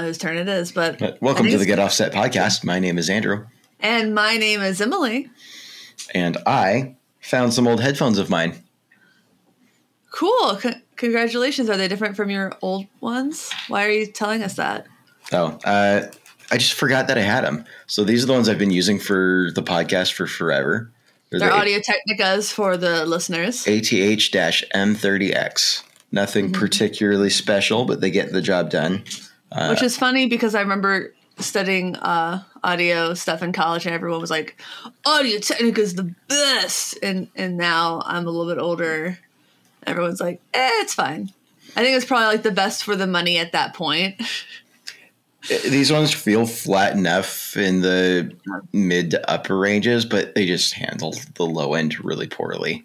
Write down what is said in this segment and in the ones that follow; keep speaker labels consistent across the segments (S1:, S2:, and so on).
S1: know whose turn it is, but
S2: But welcome to the Get Offset podcast. My name is Andrew,
S1: And my name is Emily.
S2: and I found some old headphones of mine.
S1: Cool. C- congratulations. Are they different from your old ones? Why are you telling us that?
S2: Oh, uh, I just forgot that I had them. So these are the ones I've been using for the podcast for forever. They're
S1: They're
S2: the
S1: Audio Technicas for the listeners.
S2: ATH M30X. Nothing
S1: Mm-hmm.
S2: particularly special, but they get the job done. Uh,
S1: which is funny because I remember studying uh, audio stuff in college, and everyone was like, "Audio Technica is the best," and and now I'm a little bit older. Everyone's like, "Eh, it's fine." I think it's probably like the best for the money at that point.
S2: These ones feel flat enough in the mid to upper ranges, but they just handle the low end really poorly.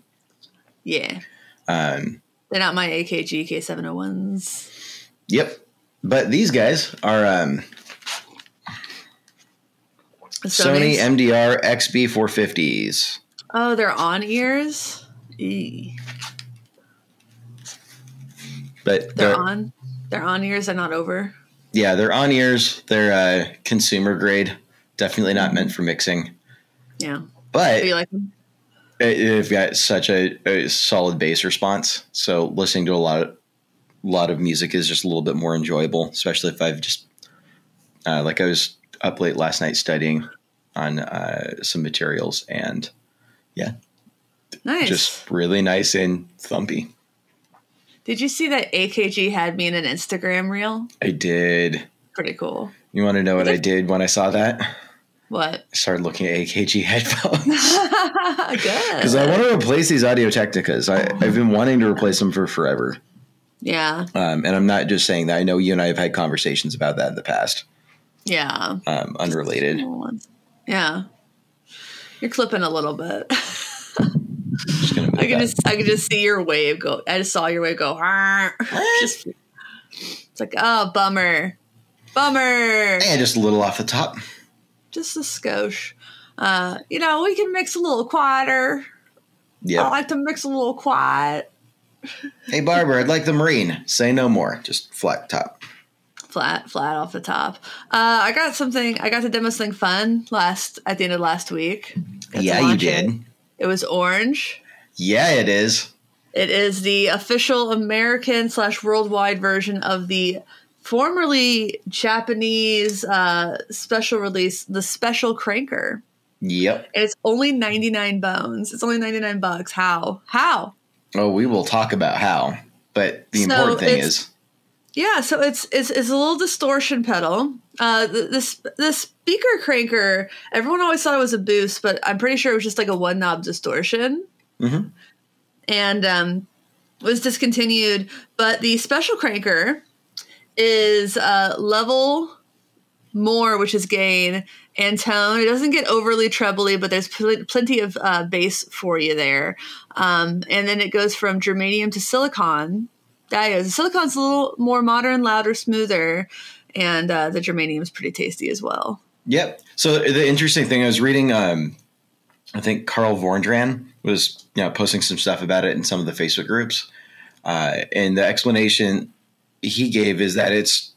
S1: yeah,
S2: Um,
S1: they're not my AKG K701s.
S2: yep. But these guys are um, Sony MDR XB 450s.
S1: Oh, they're on ears. Eee.
S2: But
S1: They're
S2: they're,
S1: on. They're on ears. They're not over.
S2: yeah, they're on ears. They're uh, consumer grade. Definitely not meant for mixing.
S1: Yeah.
S2: But
S1: Do you like them?
S2: it- they've got such a, a solid bass response. So listening to a lot of lot of music is just a little bit more enjoyable, especially if I've just uh, like I was up late last night studying on uh, some materials and yeah,
S1: Nice.
S2: just really nice and thumpy.
S1: Did you see that AKG had me in an Instagram reel?
S2: I did.
S1: Pretty cool.
S2: You want to know what I did when I saw that?
S1: What?
S2: I started looking at AKG headphones
S1: Good.
S2: because I want to replace these Audio Technicas. I, I've been wanting to replace them for forever,
S1: yeah.
S2: um, and I'm not just saying that. I know you and I have had conversations about that in the past,
S1: Yeah.
S2: um, unrelated.
S1: Yeah. You're clipping a little bit.
S2: Just gonna move
S1: I can just I can just see your wave go. I just saw your wave go. Just it's like oh bummer, bummer.
S2: and just a little off the top.
S1: Just a skosh. Uh, you know we can mix a little quieter.
S2: Yeah, I
S1: like to mix a little quiet.
S2: Hey, Barber, I'd like the Marine. Say no more. Just flat top.
S1: flat flat off the top uh i got something i got to demo something fun last at the end of last week Got
S2: yeah, you
S1: launch it.
S2: did.
S1: it was orange
S2: Yeah, it is.
S1: it is the official american slash worldwide version of the formerly japanese uh special release the special cranker
S2: Yep.
S1: and it's only 99 bones it's only 99 bucks how how
S2: Oh, we will talk about how. But the
S1: So
S2: important thing is,
S1: Yeah, so it's it's, it's a little distortion pedal. Uh, the, this the speaker cranker. Everyone always thought it was a boost, but I'm pretty sure it was just like a one knob distortion,
S2: Mhm.
S1: and um, was discontinued. But the special cranker is uh, level more, which is gain and tone. It doesn't get overly trebly, but there's pl- plenty of uh, bass for you there. Um, and then it goes from germanium to silicon diodes. The silicon's a little more modern, louder, smoother, and uh, the germanium's pretty tasty as well.
S2: Yep. So the interesting thing, I was reading. Um, I think Carl Vorndran was you know posting some stuff about it in some of the Facebook groups, uh, and the explanation he gave is that it's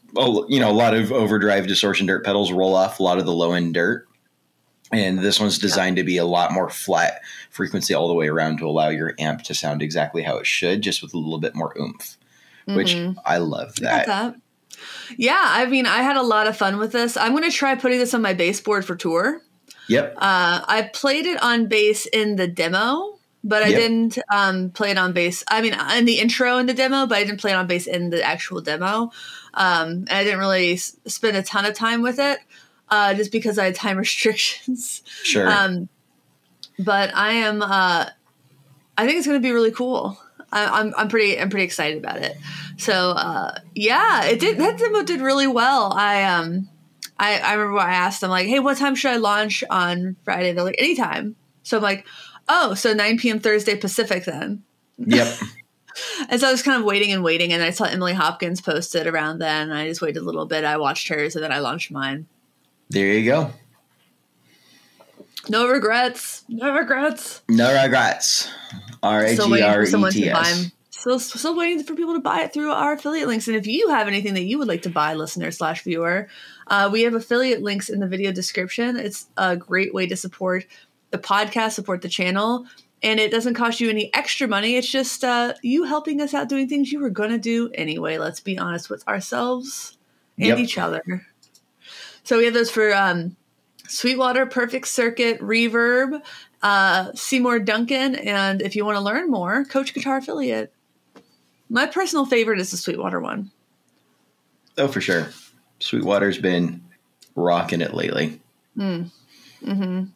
S2: you know a lot of overdrive distortion dirt pedals roll off a lot of the low end dirt, and this one's designed to be a lot more flat frequency all the way around to allow your amp to sound exactly how it should, just with a little bit more oomph. Which
S1: Mhm.
S2: I love that.
S1: Yeah, I mean, I had a lot of fun with this. I'm going to try putting this on my baseboard for tour.
S2: Yep.
S1: Uh, I played it on bass in the demo, but I
S2: Yep.
S1: didn't um, play it on bass. I mean, in the intro in the demo, but I didn't play it on bass in the actual demo. Um, and I didn't really s- spend a ton of time with it, uh, just because I had time restrictions.
S2: Sure.
S1: Um, but I am. Uh, I think it's going to be really cool. I, I'm I'm pretty I'm pretty excited about it. So uh, yeah, it did that demo did really well. I um I I remember I asked them like, hey, what time should I launch on Friday? They're like, anytime. So I'm like, oh, so 9 p.m. Thursday Pacific then.
S2: yep.
S1: And so I was kind of waiting and waiting, and I saw Emily Hopkins posted around then. I just waited a little bit. I watched hers, and then I launched mine.
S2: There you go.
S1: No regrets. No regrets.
S2: No regrets. R A
S1: Still
S2: G
S1: waiting for
S2: E
S1: buy
S2: S.
S1: still still waiting for people to buy it through our affiliate links. And if you have anything that you would like to buy, listener slash viewer, uh, we have affiliate links in the video description. It's a great way to support the podcast, support the channel, and it doesn't cost you any extra money. It's just uh, you helping us out doing things you were gonna do anyway. Let's be honest with ourselves and
S2: Yep.
S1: each other. So we have those for um, Sweetwater, Perfect Circuit, Reverb, uh, Seymour Duncan, and if you want to learn more, Coach Guitar Affiliate. My personal favorite is the Sweetwater one.
S2: Oh, for sure. Sweetwater's been rocking it lately.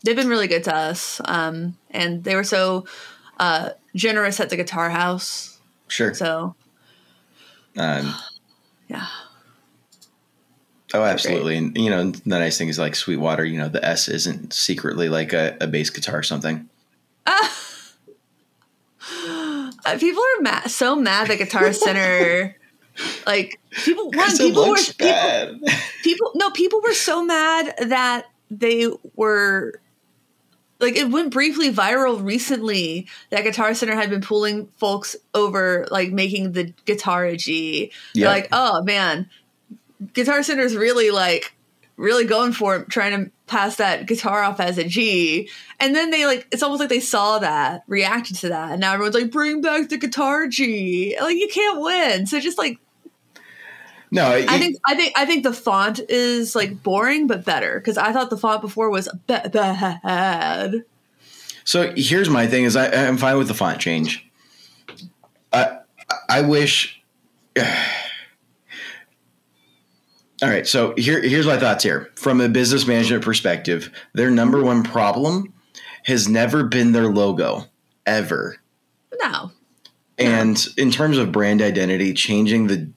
S1: They've been really good to us, um, and they were so uh, generous at the Guitar House.
S2: Sure.
S1: So
S2: Um,
S1: yeah,
S2: oh, absolutely. And, you know, the nice thing is like Sweetwater, you know, the S isn't secretly like a, a bass guitar or something.
S1: uh, people are mad, so mad that Guitar Center. Like people, one people were people, people no people were so mad that they were like it went briefly viral recently that guitar center had been pulling folks over like making the guitar a g. They're
S2: Yeah.
S1: like oh man. Guitar center's really like really going for it trying to pass that guitar off as a g. And then they like it's almost like they saw that reacted to that and now everyone's like bring back the guitar g. Like you can't win. So just like
S2: No,
S1: I think I think I think the font is like boring but better because I thought the font before was bad.
S2: So here's my thing: is I, I'm fine with the font change. I I wish. All right, so here here's my thoughts here from a business management perspective. Their number one problem has never been their logo ever,
S1: No,
S2: and in terms of brand identity, changing the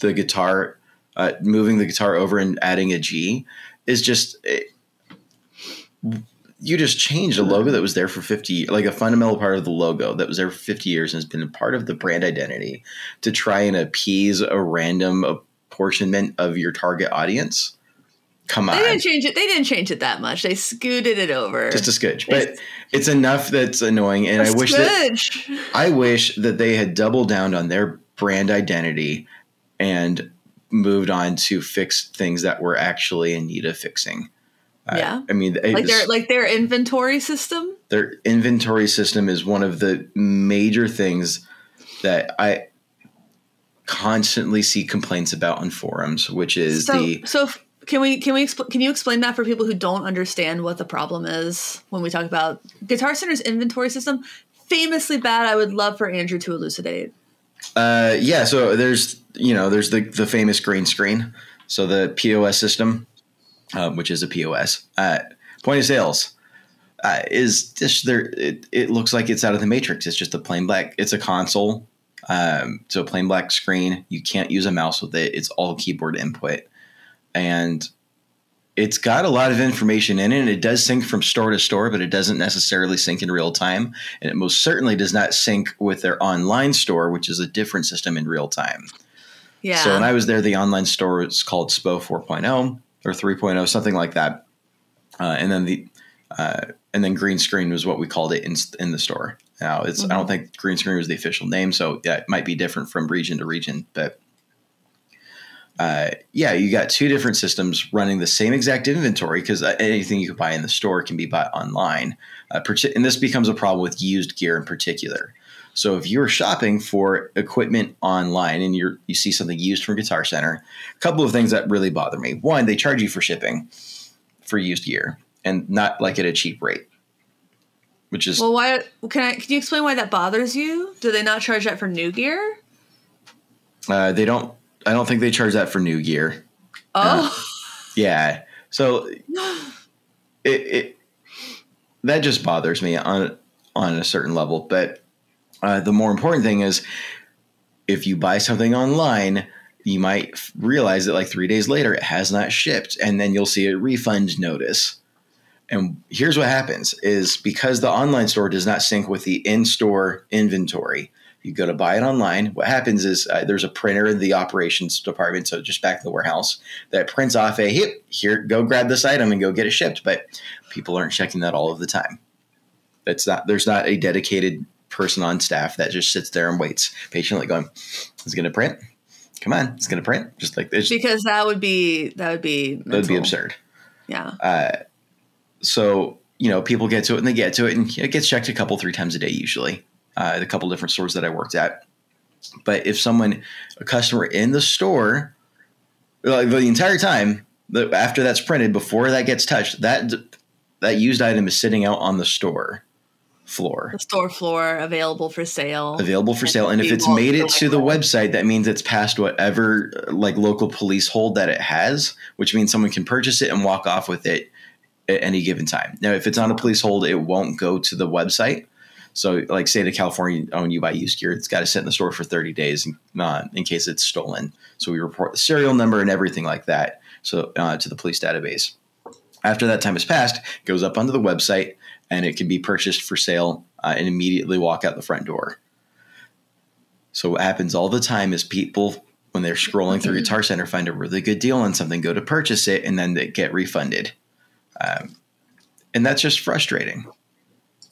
S2: the guitar, uh, moving the guitar over and adding a G is just. It, you just changed a logo that was there for 50 like a fundamental part of the logo that was there for 50 years and has been a part of the brand identity to try and appease a random apportionment of your target audience come on they
S1: didn't change it. They didn't change it that much. They scooted it over.
S2: just a sketch but it's enough that's annoying and i wish that i wish that they had doubled down on their brand identity and moved on to fix things that were actually in need of fixing Uh,
S1: Yeah.
S2: i mean
S1: like their like their inventory system.
S2: their inventory system is one of the major things that I constantly see complaints about on forums, which is
S1: So
S2: the
S1: so can we can we expl- can you explain that for people who don't understand what the problem is when we talk about Guitar Center's inventory system? Famously bad. I would love for Andrew to elucidate.
S2: Uh, yeah. So there's you know there's the the famous green screen, so the POS system, uh, which is a POS uh, point of sales. Uh, is just there? It, it looks like it's out of the matrix. It's just a plain black. It's a console, um, so a plain black screen. You can't use a mouse with it. It's all keyboard input, and it's got a lot of information in it. And it does sync from store to store, but it doesn't necessarily sync in real time. And it most certainly does not sync with their online store, which is a different system in real time.
S1: Yeah.
S2: So when I was there, the online store was called SPO 4.0 or 3.0, something like that. Uh, and then the uh, and then green screen was what we called it in in the store. Now it's I don't think green screen was the official name, so yeah, it might be different from region to region, but. Uh, yeah, you got two different systems running the same exact inventory because uh, anything you can buy in the store can be bought online. Uh, and this becomes a problem with used gear in particular. So if you're shopping for equipment online and you're you see something used from Guitar Center, a couple of things that really bother me. One, they charge you for shipping for used gear and not like at a cheap rate. Which is
S1: Well, why can I? Can you explain why that bothers you? Do they not charge that for new gear?
S2: uh, they don't I don't think they charge that for new gear.
S1: Oh,
S2: Yeah. So it, it that just bothers me on on a certain level. But uh, the more important thing is if you buy something online, you might f- realize that like three days later it has not shipped, and then you'll see a refund notice. And here's what happens: is because the online store does not sync with the in-store inventory. You go to buy it online. What happens is uh, there's a printer in the operations department, so just back in the warehouse, that prints off a here, here, go grab this item and go get it shipped. But people aren't checking that all of the time. That's not there's not a dedicated person on staff that just sits there and waits patiently, going, "It's going to print. Come on, it's going to print." Just like this,
S1: because that would be that would be
S2: that would be absurd.
S1: Yeah.
S2: Uh, so you know, people get to it and they get to it, and it gets checked a couple, three times a day usually. Uh, at a couple different stores that I worked at. But if someone, a customer in the store, like the entire time the, after that's printed, before that gets touched, that that used item is sitting out on the store floor,
S1: The store floor available for sale.
S2: available for sale. And if it's made it to the website, that means it's past whatever like local police hold that it has, which means someone can purchase it and walk off with it at any given time. Now, if it's on a police hold, it won't go to the website. So, like, say to California, own you buy used gear, it's got to sit in the store for 30 days uh, in case it's stolen. So we report the serial number and everything like that. So uh, to the police database. After that time has passed, it goes up onto the website and it can be purchased for sale uh, and immediately walk out the front door. So what happens all the time is people, when they're scrolling through Guitar Center, find a really good deal on something, go to purchase it, and then they get refunded. Um, and that's just frustrating.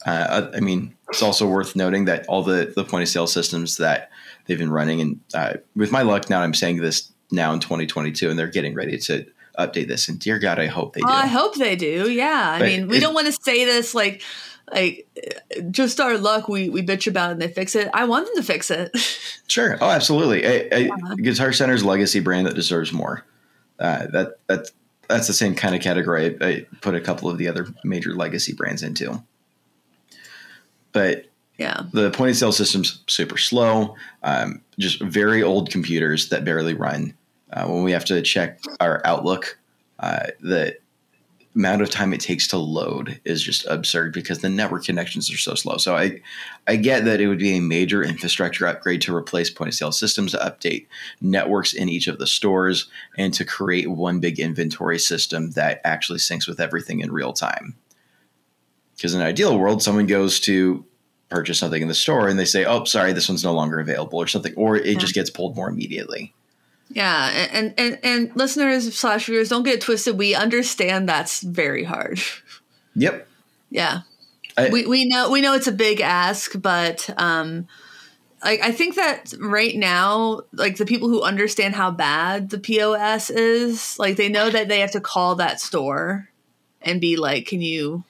S2: Uh, I mean, it's also worth noting that all the, the point of sale systems that they've been running, and uh, with my luck now, I'm saying this now in 2022, and they're getting ready to update this. And dear God, I hope they do.
S1: I hope they do. Yeah. I
S2: But
S1: mean, we
S2: it-
S1: don't want to say this like like just our luck we we bitch about it and they fix it. I want them to fix it.
S2: Sure. Oh, absolutely. A, a Guitar Center's legacy brand that deserves more. Uh, that that that's the same kind of category I, I put a couple of the other major legacy brands into. But
S1: yeah.
S2: the point of sale system's super slow. Um, just very old computers that barely run. Uh, when we have to check our Outlook, uh, the amount of time it takes to load is just absurd because the network connections are so slow. So I, I get that it would be a major infrastructure upgrade to replace point of sale systems, to update networks in each of the stores, and to create one big inventory system that actually syncs with everything in real time. Because in an ideal world, someone goes to purchase something in the store and they say, "Oh, sorry, this one's no longer available," or something, or it just gets pulled more immediately.
S1: Yeah. And and and listeners slash viewers, don't get it twisted. We understand that's very hard.
S2: Yep.
S1: Yeah.
S2: I-
S1: we we know we know it's a big ask, but um like I think that right now, like the people who understand how bad the POS is, like they know that they have to call that store and be like, "Can you,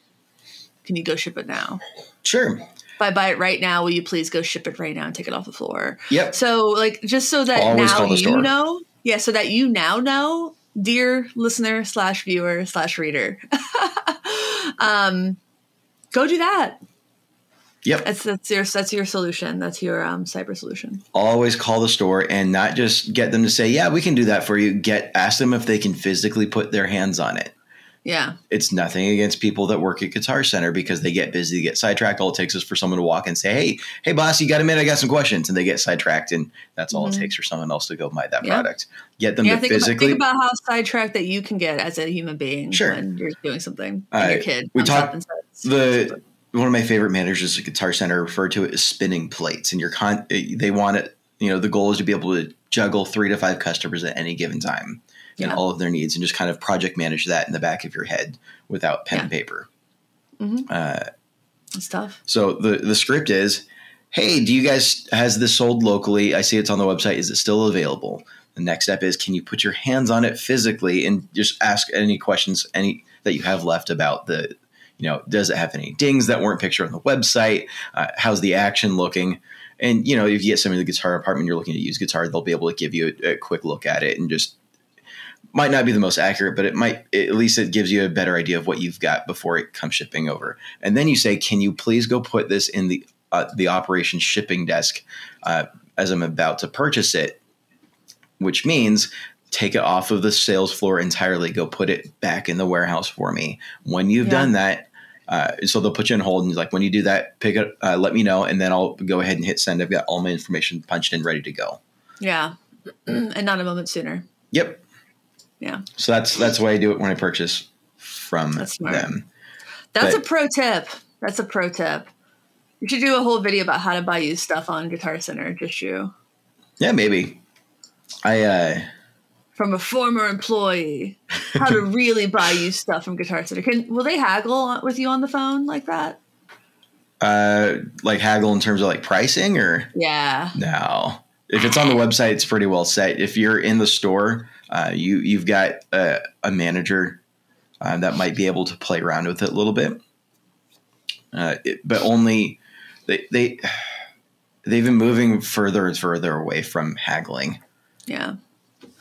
S1: can you go ship it now?
S2: Sure.
S1: If I buy it right now, will you please go ship it right now and take it off the floor?"
S2: Yep.
S1: So, like, just so that
S2: Always
S1: now you
S2: store.
S1: know, yeah, so that you now know, dear listener slash viewer slash reader, um, go do that.
S2: Yep.
S1: That's that's your that's your solution. That's your um, cyber solution.
S2: always call the store and not just get them to say, "Yeah, we can do that for you." Get ask them if they can physically put their hands on it.
S1: Yeah,
S2: It's nothing against people that work at Guitar Center because they get busy, get sidetracked. All it takes is for someone to walk and say, "Hey, hey, boss, you got a minute? I got some questions," and they get sidetracked, and that's all
S1: Mhm.
S2: it takes for someone else to go buy that
S1: Yeah.
S2: product. Get them
S1: yeah.
S2: to
S1: Think about,
S2: physically.
S1: think about how sidetracked that you can get as a human being
S2: Sure.
S1: when you're doing something.
S2: Uh,
S1: and your kid
S2: we talked-
S1: up and says,
S2: the one of my favorite managers at Guitar Center referred to it as spinning plates, and your con they want it. You know, the goal is to be able to juggle three to five customers at any given time and
S1: Yeah.
S2: all of their needs, and just kind of project manage that in the back of your head without pen and paper.
S1: Mhm.
S2: Uh,
S1: stuff.
S2: so the the script is, "Hey, do you guys has this sold locally? I see it's on the website. Is it still available?" The next step is, can you put your hands on it physically and just ask any questions any that you have left about the, you know, does it have any dings that weren't pictured on the website? Uh, how's the action looking? And you know, if you get somebody in the guitar apartment, you're looking to use guitar, they'll be able to give you a, a quick look at it and just might not be the most accurate, but it might at least it gives you a better idea of what you've got before it comes shipping over. And then you say, "Can you please go put this in the uh, the operations shipping desk uh, as I'm about to purchase it?" Which means take it off of the sales floor entirely. Go put it back in the warehouse for me. When you've
S1: Yeah.
S2: done that. Uh, so they'll put you on hold and like when you do that, pick it, uh, let me know, and then I'll go ahead and hit send. I've got all my information punched in, ready to go.
S1: Yeah, and not a moment sooner.
S2: Yep.
S1: Yeah.
S2: So that's that's the way I do it when I purchase from
S1: That's
S2: them.
S1: That's
S2: But-
S1: a pro tip. That's a pro tip. You should do a whole video about how to buy used stuff on Guitar Center, just you.
S2: Yeah, maybe. I uh
S1: From a former employee, how to really buy used stuff from Guitar Center. Can will they haggle with you on the phone like that?
S2: Uh, like haggle in terms of like pricing or
S1: Yeah.
S2: no. If it's on the website, it's pretty well set. If you're in the store, uh, you you've got a, a manager uh, that might be able to play around with it a little bit, uh, it, but only they they they've been moving further and further away from haggling.
S1: Yeah.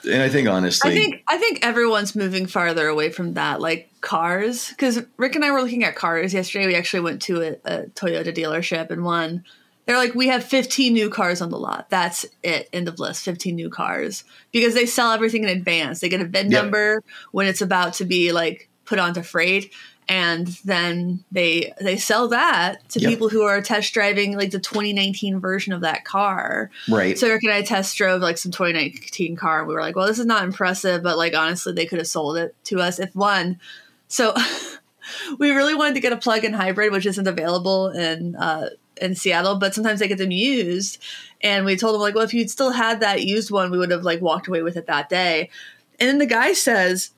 S2: And I think honestly,
S1: I think I think everyone's moving farther away from that, like cars. Because Rick and I were looking at cars yesterday. We actually went to a, a Toyota dealership and one. They're like, we have 15 new cars on the lot. That's it. End of list. 15 new cars because they sell everything in advance. They get a VIN
S2: Yep.
S1: number when it's about to be like put onto freight, and then they they sell that to
S2: Yep.
S1: people who are test driving like the 2019 version of that car.
S2: right?
S1: So Eric and I test drove like some 2019 car. And we were like, well, this is not impressive, but like honestly, they could have sold it to us if one. So we really wanted to get a plug-in hybrid, which isn't available in uh, in Seattle, but sometimes they get them used. And we told them like, well, if you'd still had that used one, we would have like walked away with it that day. And then the guy says,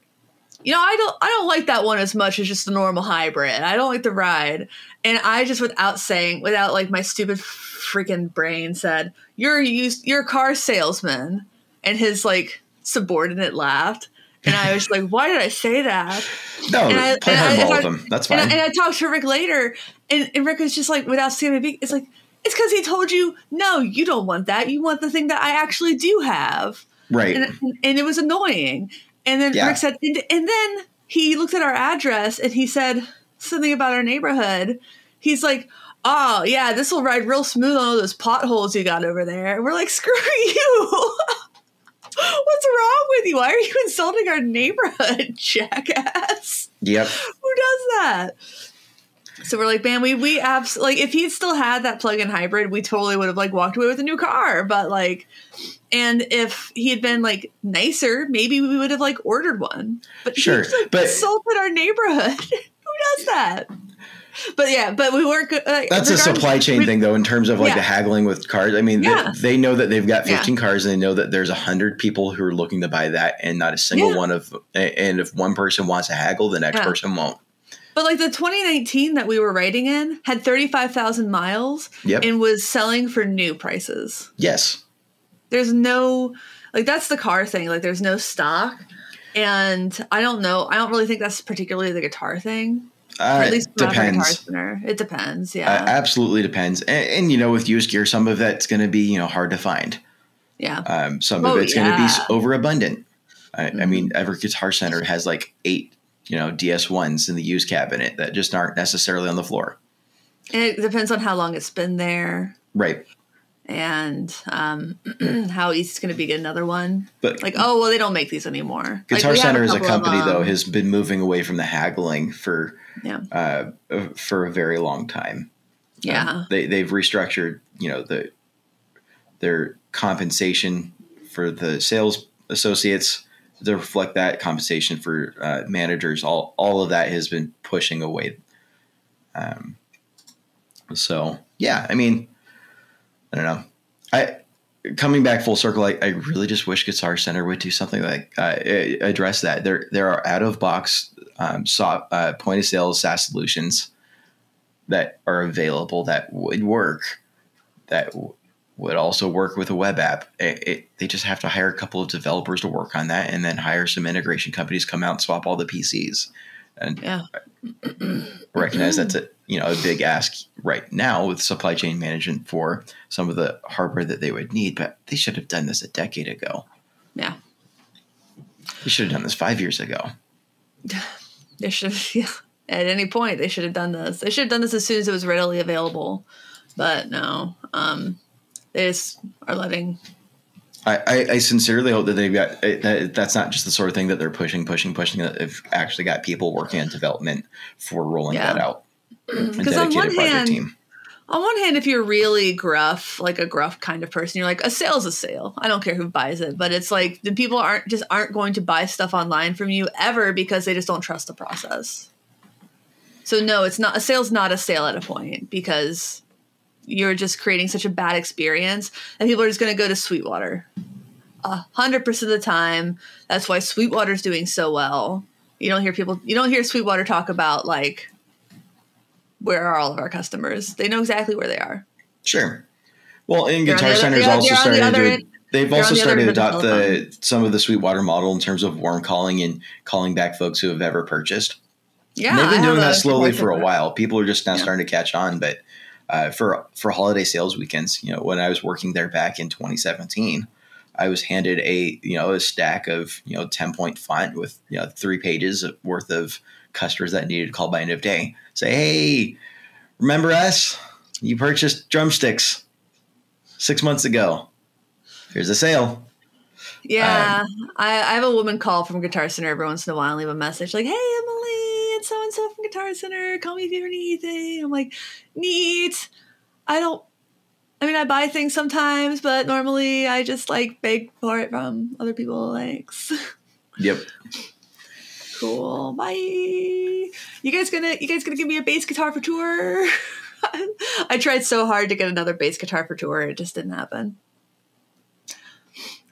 S1: you know, I don't I don't like that one as much as just the normal hybrid. I don't like the ride. And I just without saying, without like my stupid freaking brain said, You're used you're a car salesman. And his like subordinate laughed. And I was like, Why did I say that?
S2: no,
S1: and I-
S2: play
S1: and I-
S2: hardball
S1: and I-
S2: with them. That's
S1: And
S2: fine.
S1: I, and I talked to Rick later, and, and Rick was just like, without a big, it's like, it's because he told you, no, you don't want that. You want the thing that I actually do have
S2: right?
S1: and, and it was annoying. And then
S2: Yeah.
S1: Rick said, and, and then he looked at our address and he said something about our neighborhood. He's like, "Oh yeah, this will ride real smooth on all those potholes you got over there." And we're like, "Screw you! What's wrong with you? Why are you insulting our neighborhood, jackass?
S2: yep.
S1: Who does that?" So we're like, man, we we abs like if he still had that plug-in hybrid, we totally would have like walked away with a new car. But like, and if he had been like nicer, maybe we would have like ordered one. But
S2: Sure,
S1: he just, like,
S2: but-
S1: insulted our neighborhood. Who does that? But yeah, but we weren't. Uh,
S2: That's a supply chain
S1: we-
S2: thing, though, in terms of like
S1: Yeah.
S2: the haggling with cars. I mean, they-
S1: Yeah.
S2: they, know that they've got
S1: Yeah.
S2: 15 cars and they know that there's 100 people who are looking to buy that, and not a single
S1: Yeah.
S2: one of, and if one person wants to haggle, the next
S1: Yeah.
S2: person won't.
S1: But like the 2019 that we were writing in had 35,000 miles
S2: Yep.
S1: and was selling for new prices.
S2: yes.
S1: there's no like that's the car thing like there's no stock and i don't know i don't really think that's particularly the guitar thing
S2: Uh,
S1: at least not for guitar
S2: depends.
S1: it depends
S2: Uh,
S1: yeah
S2: absolutely depends. And, and, you know, with used gear, some of that's going to be, you know, hard to find.
S1: yeah
S2: Um, some
S1: Oh,
S2: of it's going to be overabundant. I, I
S1: Mhm.
S2: mean, every Guitar Center has like eight, you know, DS1s in the used cabinet that just aren't necessarily on the floor.
S1: and it depends on how long it's been there
S2: Right.
S1: And um, how easy it's going to be get another one
S2: But
S1: like oh well they don't make these anymore
S2: Guitar
S1: have
S2: Center as a
S1: couple of,
S2: company, though,
S1: um,
S2: has been moving away from the haggling for
S1: yeah
S2: uh, uh, for a very long time.
S1: yeah
S2: Um, they they've restructured, you know, the their compensation for the sales associates to reflect that compensation for uh, managers. All all of that has been pushing away. Um, so yeah, I mean, I don't know. I coming back full circle. I, I really just wish Guitar Center would do something like uh, address that. There there are out of box um, so, uh, point of sale SaaS solutions that are available that would work. That w- would also work with a web app. It, it, they just have to hire a couple of developers to work on that, and then hire some integration companies come out and swap all the PCs. And
S1: yeah
S2: recognize that's a you know a big ask right now with supply chain management for some of the hardware that they would need, but they should have done this a decade ago.
S1: yeah
S2: They should have done this five years ago.
S1: they should yeah, at any point they should have done this they should have done this as soon as it was readily available but no um they just are letting
S2: I, I, sincerely hope that they've got that that's not just the sort of thing that they're pushing, pushing, pushing. That they've actually got people working on development for rolling
S1: Yeah.
S2: that out.
S1: Because on one hand on one hand if you're really gruff like a gruff kind of person you're like a sale's a sale. I don't care who buys it. But it's like the people aren't just aren't going to buy stuff online from you ever because they just don't trust the process. So no it's not a sale's not a sale at a point because you're just creating such a bad experience and people are just going to go to sweetwater. A hundred percent of the time that's why sweetwater's doing so well. You don't hear people you don't hear sweetwater talk about like where are all of our customers. They know exactly where they are.
S2: Sure. Well, and
S1: They're
S2: Guitar Center's
S1: they're
S2: also
S1: they're on the
S2: starting to.
S1: end-
S2: They've also
S1: the
S2: started to
S1: end of the
S2: adopt the some of the Sweetwater model in terms of warm calling and calling back folks who have ever purchased.
S1: Yeah,
S2: And they've been
S1: have
S2: doing that slowly for a while. People are just now
S1: Yeah.
S2: starting to catch on, but uh, for for holiday sales weekends, you know, when I was working there back in 2017, I was handed a you know a stack of you know 10 point font with you know three pages worth of customers that needed to call by end of day. Say, hey, remember us? You purchased drumsticks six months ago. Here's a sale.
S1: Yeah,
S2: Um,
S1: I, I have a woman call from Guitar Center every once in a while and leave a message like, "Hey, Emily, it's so and so from Guitar Center. Call me if you ever need anything." I'm like, "Neat." I don't. I mean, I buy things sometimes, but normally I just like beg for it from other people. Thanks.
S2: Yep.
S1: Cool. Bye. You guys gonna you guys gonna give me a bass guitar for tour? I tried so hard to get another bass guitar for tour. It just didn't happen.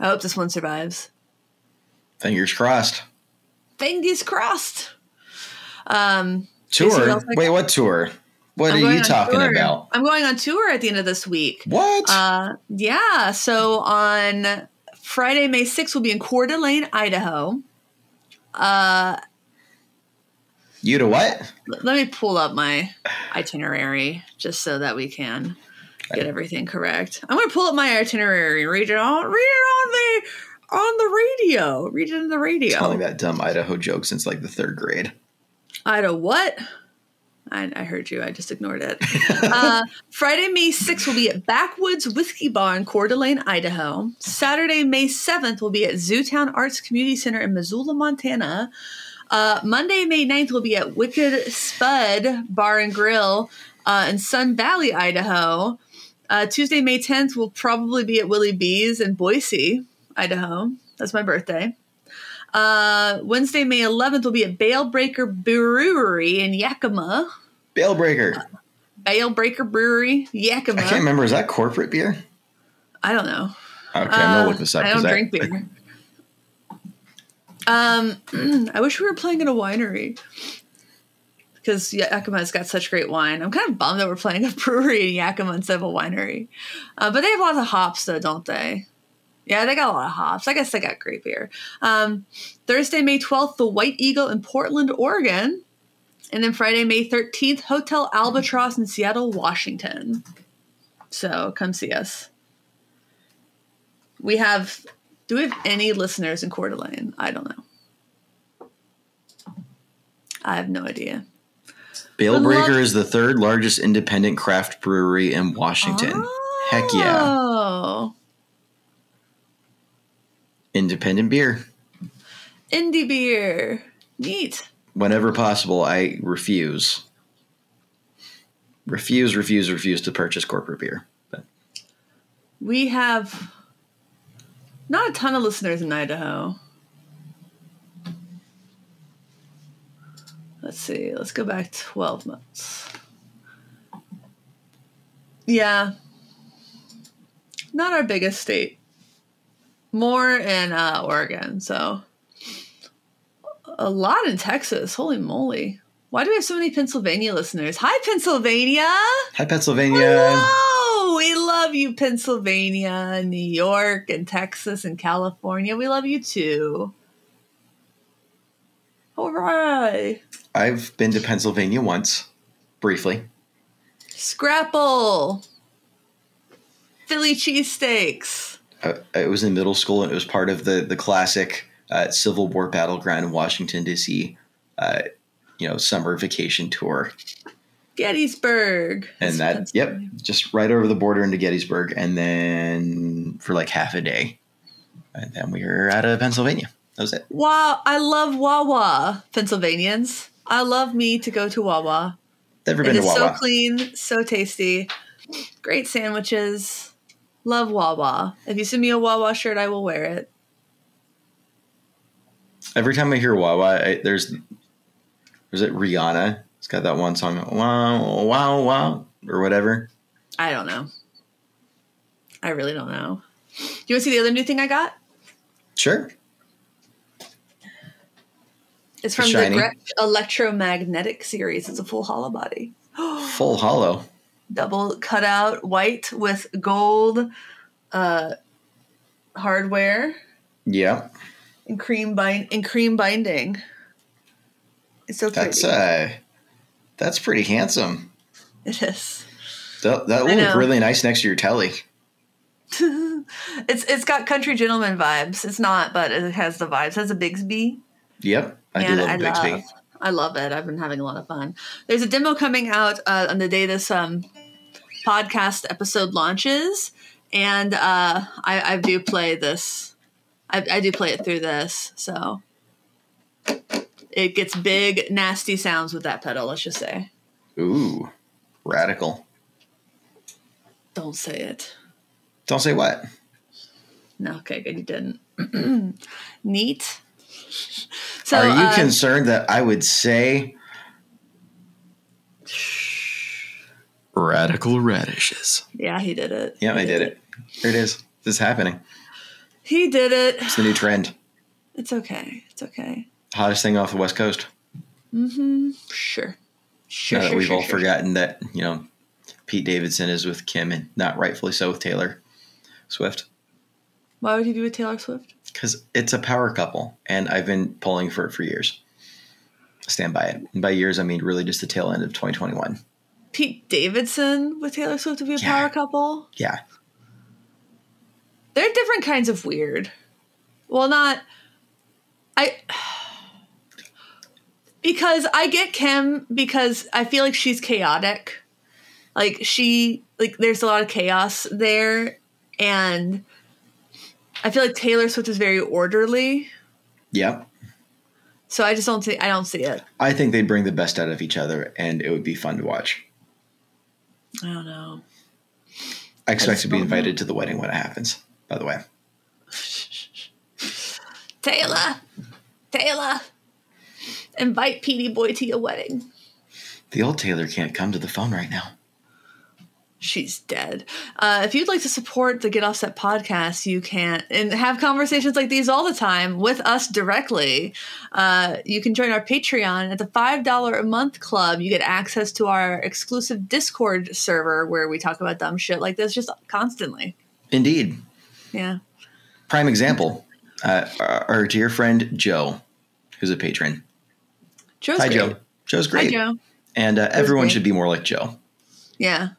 S1: I hope this one survives.
S2: Fingers crossed.
S1: Fingers crossed. Um,
S2: Tour.
S1: like-
S2: Wait, what tour? What
S1: I'm
S2: are you talking
S1: tour.
S2: about?
S1: I'm going on tour at the end of this week.
S2: What?
S1: Uh, yeah. So on Friday, May 6th, we'll be in Coeur d'Alene, Idaho. Uh,
S2: you to what?
S1: let me pull up my itinerary just so that we can get everything correct. I'm going to pull up my itinerary and read it on read it on the on the radio. Read it in the radio.
S2: Telling that dumb Idaho joke since like the third grade.
S1: Idaho what? I, I heard you. I just ignored it. uh, Friday, May 6th will be at Backwoods Whiskey Bar in Coeur d'Alene, Idaho. Saturday, May 7th will be at Zootown Arts Community Center in Missoula, Montana. Uh, Monday, May 9th will be at Wicked Spud Bar and Grill uh, in Sun Valley, Idaho. Uh, Tuesday, May 10th will probably be at Willie B's in Boise, Idaho. That's my birthday. Uh, Wednesday, May 11th will be at Bale Breaker Brewery in Yakima.
S2: Bale Breaker.
S1: Bale Breaker Brewery, Yakima.
S2: I can't remember. Is that corporate beer?
S1: I don't know.
S2: Okay, I'm gonna
S1: Uh,
S2: look this up.
S1: I don't drink beer. um, I wish we were playing at a winery because Yakima's got such great wine. I'm kind of bummed that we're playing a brewery in Yakima instead of a winery. Uh, but they have lots of hops, though, don't they? Yeah, they got a lot of hops. I guess they got great beer. Um, Thursday, May 12th, the White Eagle in Portland, Oregon. And then Friday, May 13th, Hotel Albatross in Seattle, Washington. So come see us. We have, do we have any listeners in Coeur d'Alene? I don't know. I have no idea.
S2: Bale Breaker
S1: love-
S2: is the third largest independent craft brewery in Washington. Heck yeah. Independent beer.
S1: indie beer. Neat.
S2: Whenever possible, I refuse. Refuse, refuse, refuse to purchase corporate beer. But
S1: We have not a ton of listeners in Idaho. Let's see. Let's go back 12 months. Yeah. Not our biggest state. More in uh, Oregon, so a lot in Texas. Holy moly. Why do we have so many Pennsylvania listeners? Hi, Pennsylvania.
S2: hi, Pennsylvania.
S1: Hello! We love you, Pennsylvania, New York, and Texas, and California. We love you too. All right.
S2: I've been to Pennsylvania once, briefly.
S1: Scrapple. Philly cheesesteaks.
S2: Uh, it was in middle school, and it was part of the the classic uh, Civil War battleground in Washington D.C. Uh, you know, summer vacation tour,
S1: Gettysburg.
S2: and
S1: That's
S2: that yep, just right over the border into Gettysburg, and then for like half a day, and then we were out of Pennsylvania. That was it.
S1: Wow, I love Wawa, Pennsylvanians. I love me to go to Wawa.
S2: Never
S1: It
S2: to
S1: is so clean, so tasty. Great sandwiches. Love Wawa. If you send me a Wawa shirt, I will wear it.
S2: Every time I hear Wawa, I, there's was it Rihanna? It's got that one song, wow, wow, wow, or whatever.
S1: I don't know. I really don't know. You want to see the other new thing I got?
S2: Sure.
S1: It's from the Gretsch Electromatic series. It's a full hollow body.
S2: Full hollow.
S1: Double cutout white with gold uh, hardware
S2: Yeah.
S1: and cream bind and cream binding. It's so pretty.
S2: That's uh that's pretty handsome.
S1: it is.
S2: That, that will look really nice next to your telly.
S1: it's it's got country gentleman vibes. It's not, but it has the vibes. It has a Bigsby.
S2: Yep. I do love
S1: I
S2: Bigsby.
S1: love, I love it. I've been having a lot of fun. There's a demo coming out uh, on the day this um, podcast episode launches, and uh, I, I do play this. I, I do play it through this, so it gets big, nasty sounds with that pedal. Let's just say,
S2: Ooh. Radical.
S1: don't say it.
S2: Don't say what.
S1: No, okay, good, you didn't. Neat. So,
S2: Are you
S1: uh,
S2: concerned that I would say radical radishes?
S1: yeah, he did it.
S2: Yeah,
S1: He
S2: I did it. Here it is. This is happening.
S1: He did it.
S2: It's the new trend.
S1: It's okay. It's okay.
S2: Hottest thing off the West Coast.
S1: Mm-hmm. Sure. Sure.
S2: now that
S1: sure,
S2: we've
S1: sure,
S2: all
S1: sure.
S2: forgotten that, you know, Pete Davidson is with Kim and not rightfully so with Taylor Swift.
S1: Why would he be with Taylor Swift?
S2: Because it's a power couple, and I've been pulling for it for years. Stand by it. And by years, I mean really just the tail end of 2021.
S1: Pete Davidson with Taylor Swift to be a
S2: Yeah.
S1: power couple.
S2: Yeah.
S1: They're different kinds of weird. Well, not I because I get Kim because I feel like she's chaotic. Like she like there's a lot of chaos there and I feel like Taylor Swift is very orderly.
S2: Yep.
S1: So I just don't see I don't see it.
S2: I think they'd bring the best out of each other, and it would be fun to watch.
S1: I don't know.
S2: I expect
S1: just
S2: to be
S1: don't know.
S2: invited to the wedding when it happens, by the way.
S1: Taylor, Taylor, invite Petey Boy to your wedding.
S2: The old Taylor can't come to the phone right now.
S1: She's dead. Uh, if you'd like to support the Get Offset podcast, you can and have conversations like these all the time with us directly. Uh, you can join our Patreon at the five dollar a month club. You get access to our exclusive Discord server where we talk about dumb shit like this just constantly.
S2: Indeed.
S1: Yeah.
S2: Prime example uh, our dear friend Joe, who's a patron.
S1: Joe's
S2: Hi,
S1: great.
S2: Joe. Joe's great. Hi.
S1: Joe.
S2: And uh, everyone
S1: great.
S2: should be more like Joe.
S1: Yeah.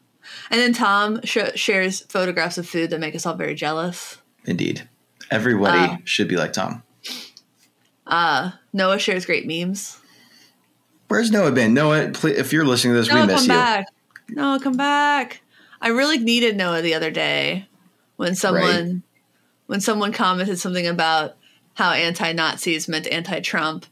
S1: And then Tom sh- shares photographs of food that make us all very jealous.
S2: Indeed. Everybody
S1: Uh,
S2: should be like Tom.
S1: Uh, Noah shares great memes.
S2: Where's Noah been? Noah, pl- if you're listening to this,
S1: Noah,
S2: we miss
S1: come
S2: you.
S1: back. Noah, come back. I really needed Noah the other day when someone when someone commented something about how anti-Nazis meant anti-Trump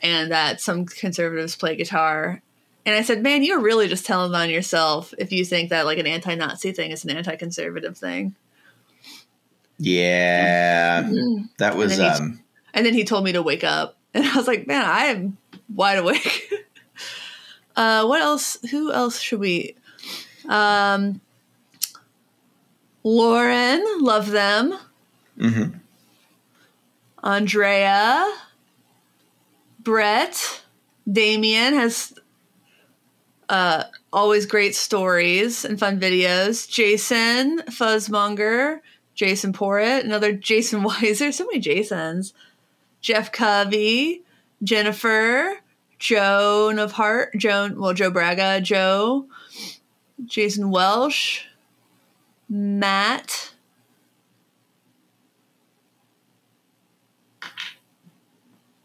S1: and that some conservatives play guitar. And I said, "Man, you're really just telling on yourself if you think that like an anti-Nazi thing is an anti-conservative thing."
S2: Yeah. That was
S1: then he-
S2: um
S1: And then he told me to wake up. And I was like, man, I am wide awake. uh, what else? Who else should we? Um, Lauren, love them.
S2: mhm.
S1: Andrea, Brett, Damien has uh, always great stories and fun videos. Jason, Fuzzmonger, Jason Porritt, another Jason Weiser, so many Jasons. Jeff Covey, Jennifer, Joan of Heart, Joan, well, Joe Braga, Joe, Jason Welsh, Matt.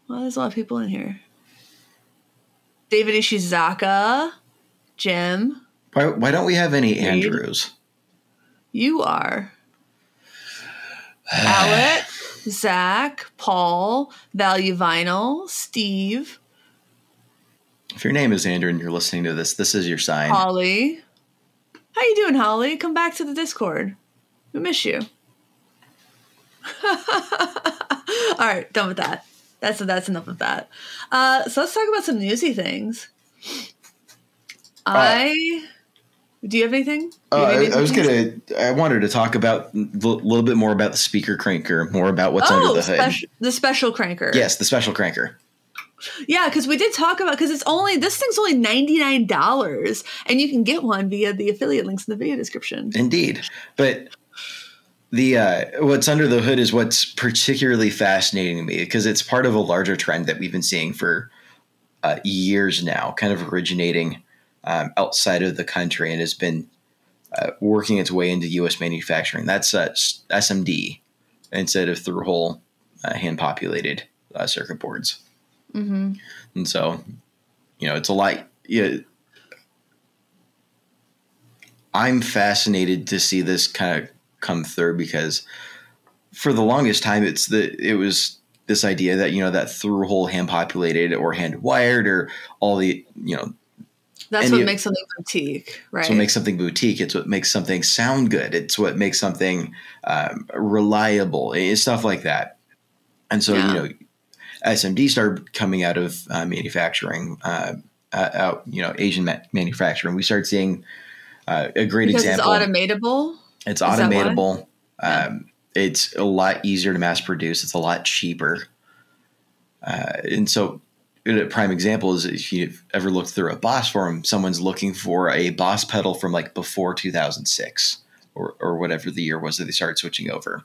S1: Well, there's a lot of people in here. David Ishizaka, Jim,
S2: why, why don't we have any
S1: Reed.
S2: Andrews?
S1: you are. Alec, Zach, Paul, Value Vinyl, Steve,
S2: If your name is Andrew and you're listening to this, this is your sign.
S1: Holly. How you doing, Holly? Come back to the Discord. We miss you. All right, done with that. That's that's enough of that. Uh, so let's talk about some newsy things. I do you have anything? Do
S2: Uh,
S1: you have
S2: I,
S1: any
S2: I was gonna. I wanted to talk about a little bit more about the speaker cranker, more about what's under
S1: oh
S2: the hood.
S1: speci- the special cranker.
S2: Yes, the special cranker.
S1: Yeah, because we did talk about because it's only this thing's only ninety nine dollars, and you can get one via the affiliate links in the video description.
S2: Indeed, but the uh, what's under the hood is what's particularly fascinating to me because it's part of a larger trend that we've been seeing for uh, years now, kind of originating um, outside of the country and has been uh, working its way into U.S. manufacturing. That's uh, SMD instead of through hole uh, hand populated uh, circuit boards.
S1: Mm-hmm.
S2: And so, you know, it's a lot. Yeah, I'm fascinated to see this kind of come through because for the longest time, it's the it was this idea that you know that through hole hand populated or hand wired or all the you know
S1: that's what makes something boutique, right?
S2: It's what makes something boutique. It's what makes something sound good. It's what makes something um, reliable. It's stuff like that. And so, yeah. you know, SMD started coming out of uh, manufacturing, uh, uh, out you know Asian ma- manufacturing. We start seeing uh, a great
S1: because
S2: example.
S1: It's automatable.
S2: It's automatable. Um, it's a lot easier to mass produce. It's a lot cheaper. Uh, and so, a prime example is if you've ever looked through a Boss forum, someone's looking for a Boss pedal from like before 2006 or, or whatever the year was that they started switching over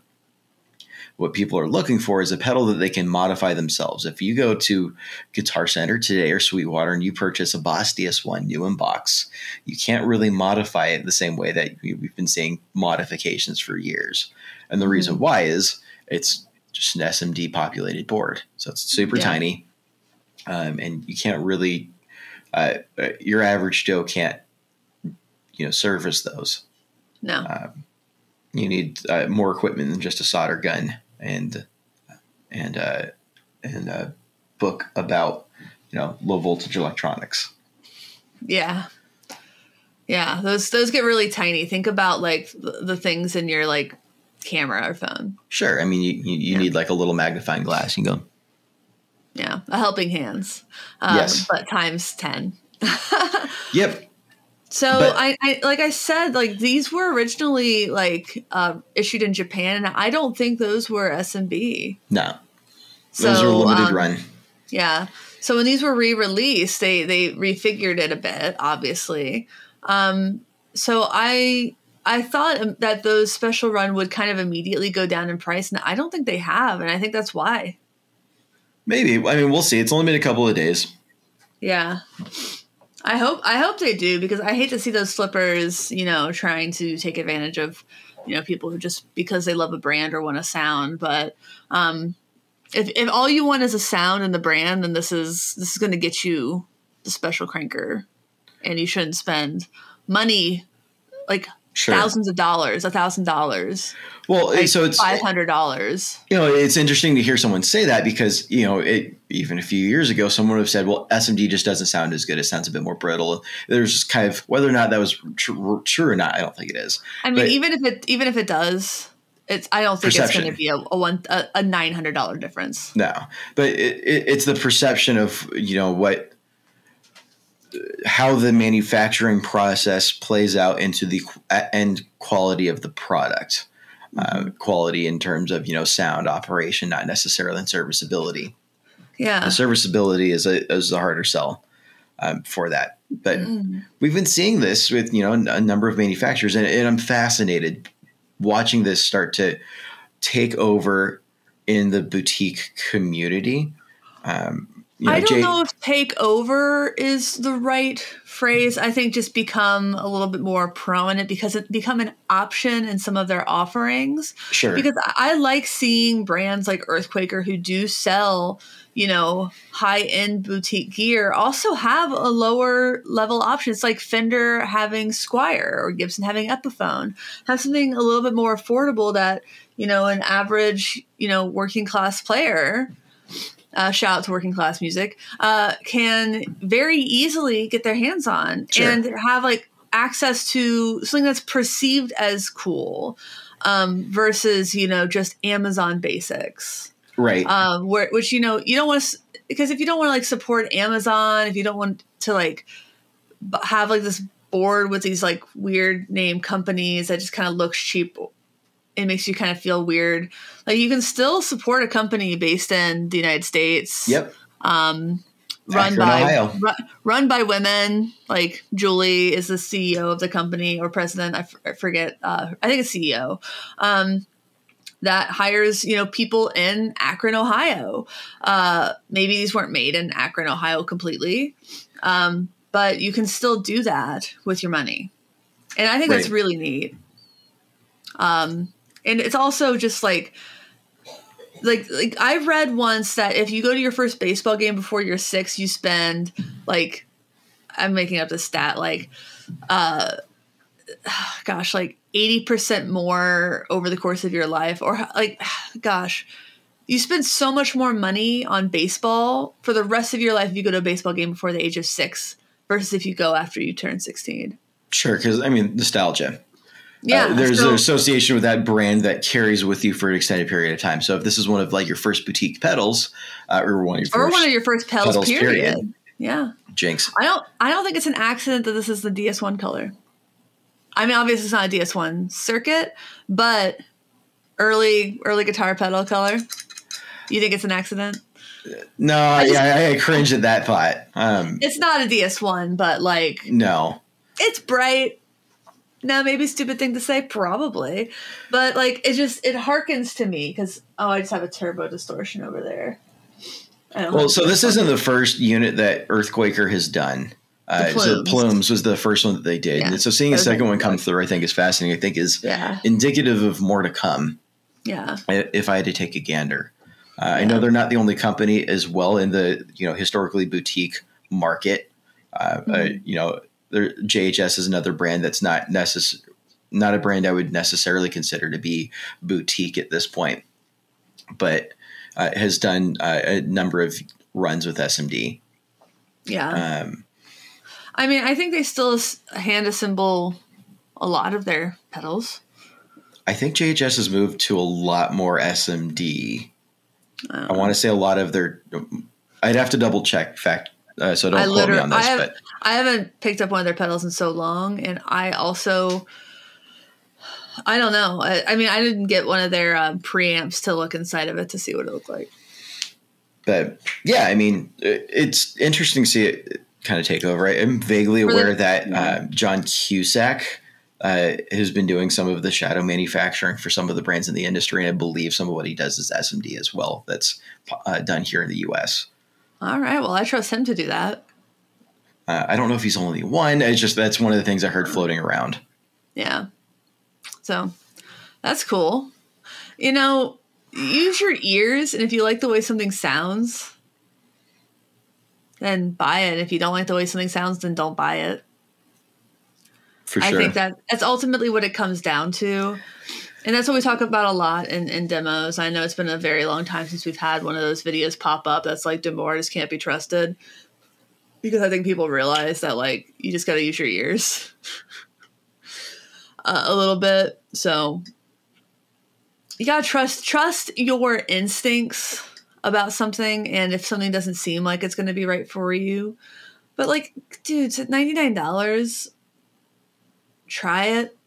S2: what people are looking for is a pedal that they can modify themselves. If you go to Guitar Center today or Sweetwater and you purchase a Boss DS1 new in box, you can't really modify it the same way that we've been seeing modifications for years. And the mm-hmm. reason why is it's just an SMD populated board. So it's super yeah. tiny. Um, and you can't really, uh, uh, your average Joe can't, you know, service those.
S1: No. Um,
S2: you need uh, more equipment than just a solder gun and and uh, and a book about you know low voltage electronics.
S1: Yeah, yeah. Those those get really tiny. Think about like the, the things in your like camera or phone.
S2: Sure. I mean, you you, you yeah. need like a little magnifying glass. You can go.
S1: Yeah, a helping hands. Um, yes, but times ten.
S2: yep.
S1: So but, I, I, like I said, like these were originally like uh, issued in Japan, and I don't think those were SMD.
S2: No, those so, are limited um, run.
S1: Yeah. So when these were re-released, they they refigured it a bit, obviously. Um, so I I thought that those special run would kind of immediately go down in price, and I don't think they have, and I think that's why.
S2: Maybe I mean we'll see. It's only been a couple of days.
S1: Yeah. I hope I hope they do because I hate to see those flippers, you know, trying to take advantage of, you know, people who just because they love a brand or want a sound. But um, if if all you want is a sound and the brand, then this is this is going to get you the special cranker, and you shouldn't spend money like sure. thousands of dollars, a thousand dollars.
S2: Well, like so it's
S1: five hundred dollars.
S2: You know, it's interesting to hear someone say that because you know, it, even a few years ago, someone would have said, "Well, SMD just doesn't sound as good. It sounds a bit more brittle." There's just kind of whether or not that was true, true or not. I don't think it is.
S1: I mean, but, even if it even if it does, it's I don't think perception. it's going to be a, a one a, a nine hundred dollar difference.
S2: No, but it, it, it's the perception of you know what how the manufacturing process plays out into the end quality of the product. Uh, mm-hmm. quality in terms of you know sound operation, not necessarily in serviceability.
S1: Yeah,
S2: the serviceability is a is a harder sell um, for that. But mm. we've been seeing this with you know a number of manufacturers, and, and I'm fascinated watching this start to take over in the boutique community. Um,
S1: you know, I don't Jay- know if take over is the right phrase. I think just become a little bit more prominent because it become an option in some of their offerings.
S2: Sure.
S1: Because I like seeing brands like Earthquaker who do sell, you know, high end boutique gear also have a lower level option. It's like Fender having Squier or Gibson having Epiphone. Have something a little bit more affordable that, you know, an average, you know, working class player uh, shout out to working class music, uh, can very easily get their hands on sure. and have like access to something that's perceived as cool um, versus you know just Amazon basics,
S2: right?
S1: Um, where which you know you don't want to because if you don't want to like support Amazon, if you don't want to like have like this board with these like weird name companies that just kind of looks cheap it makes you kind of feel weird. Like you can still support a company based in the United States.
S2: Yep.
S1: Um, run
S2: Akron,
S1: by run, run by women. Like Julie is the CEO of the company or president. I, f- I forget. Uh, I think it's CEO. Um, that hires you know people in Akron, Ohio. Uh, maybe these weren't made in Akron, Ohio, completely, um, but you can still do that with your money, and I think that's really neat. Um, and it's also just like like like I've read once that if you go to your first baseball game before you're six, you spend like I'm making up the stat like uh gosh like 80% more over the course of your life or like gosh you spend so much more money on baseball for the rest of your life if you go to a baseball game before the age of 6 versus if you go after you turn 16
S2: Sure, because I mean nostalgia.
S1: Yeah
S2: Uh, there's
S1: so-
S2: an association with that brand that carries with you for an extended period of time. So if this is one of like your first boutique pedals, uh, or one of your
S1: or
S2: first
S1: one of your first pedals,
S2: pedals,
S1: period.
S2: period.
S1: yeah
S2: jinx,
S1: I don't I don't think it's an accident that this is the DS1 color. I mean obviously it's not a DS1 circuit, but early early guitar pedal color. You think it's an accident?
S2: no,
S1: just-
S2: yeah, I, I cringe at that thought. Um,
S1: It's not a DS1, but like
S2: no,
S1: it's bright. No, maybe stupid thing to say, probably. But like it just it harkens to me because oh I just have a turbo distortion over there.
S2: Well, so this isn't the first unit that Earthquaker has done. Uh,
S1: The
S2: so
S1: Plumes.
S2: Was the first one that they did.
S1: Yeah.
S2: So seeing a second one come through, I think is fascinating. I think is
S1: Yeah.
S2: indicative of more to come.
S1: Yeah.
S2: If I had to take a gander, uh, I know they're not the only company as well in the you know historically boutique market. Uh, uh,
S1: Mhm.
S2: you know, there, JHS is another brand that's not necess- not a brand I would necessarily consider to be boutique at this point, but uh, has done uh, a number of runs with SMD.
S1: Yeah.
S2: Um,
S1: I mean, I think they still hand assemble a lot of their pedals.
S2: I think JHS has moved to a lot more SMD.
S1: Um,
S2: I want to say a lot of their. I'd have to double check fact, uh, so don't
S1: I
S2: quote me on
S1: I,
S2: this.
S1: have,
S2: but
S1: I haven't picked up one of their pedals in so long, and I also, I don't know. I, I mean, I didn't get one of their um, preamps to look inside of it to see what it looked like.
S2: but yeah, I mean, it- it's interesting to see it kind of take over. I'm vaguely
S1: For the-
S2: aware that
S1: yeah.
S2: uh, John Cusack uh, has been doing some of the shadow manufacturing for some of the brands in the industry, and I believe some of what he does is SMD as well. That's uh, done here in the U.S.
S1: All right, well, I trust him to do that.
S2: Uh, I don't know if he's only one. It's just that's one of the things I heard floating around.
S1: Yeah. So that's cool. You know, use your ears, and if you like the way something sounds, then buy it. If you don't like the way something sounds, then don't buy it.
S2: For
S1: I think that that's ultimately what it comes down to. And that's what we talk about a lot in, in demos. I know it's been a very long time since we've had one of those videos pop up that's like demo artists can't be trusted. Because I think people realize that like you just gotta use your ears uh, a little bit. So you gotta trust trust your instincts about something and if something doesn't seem like it's gonna be right for you. But like, dude, it's at ninety nine dollars try it.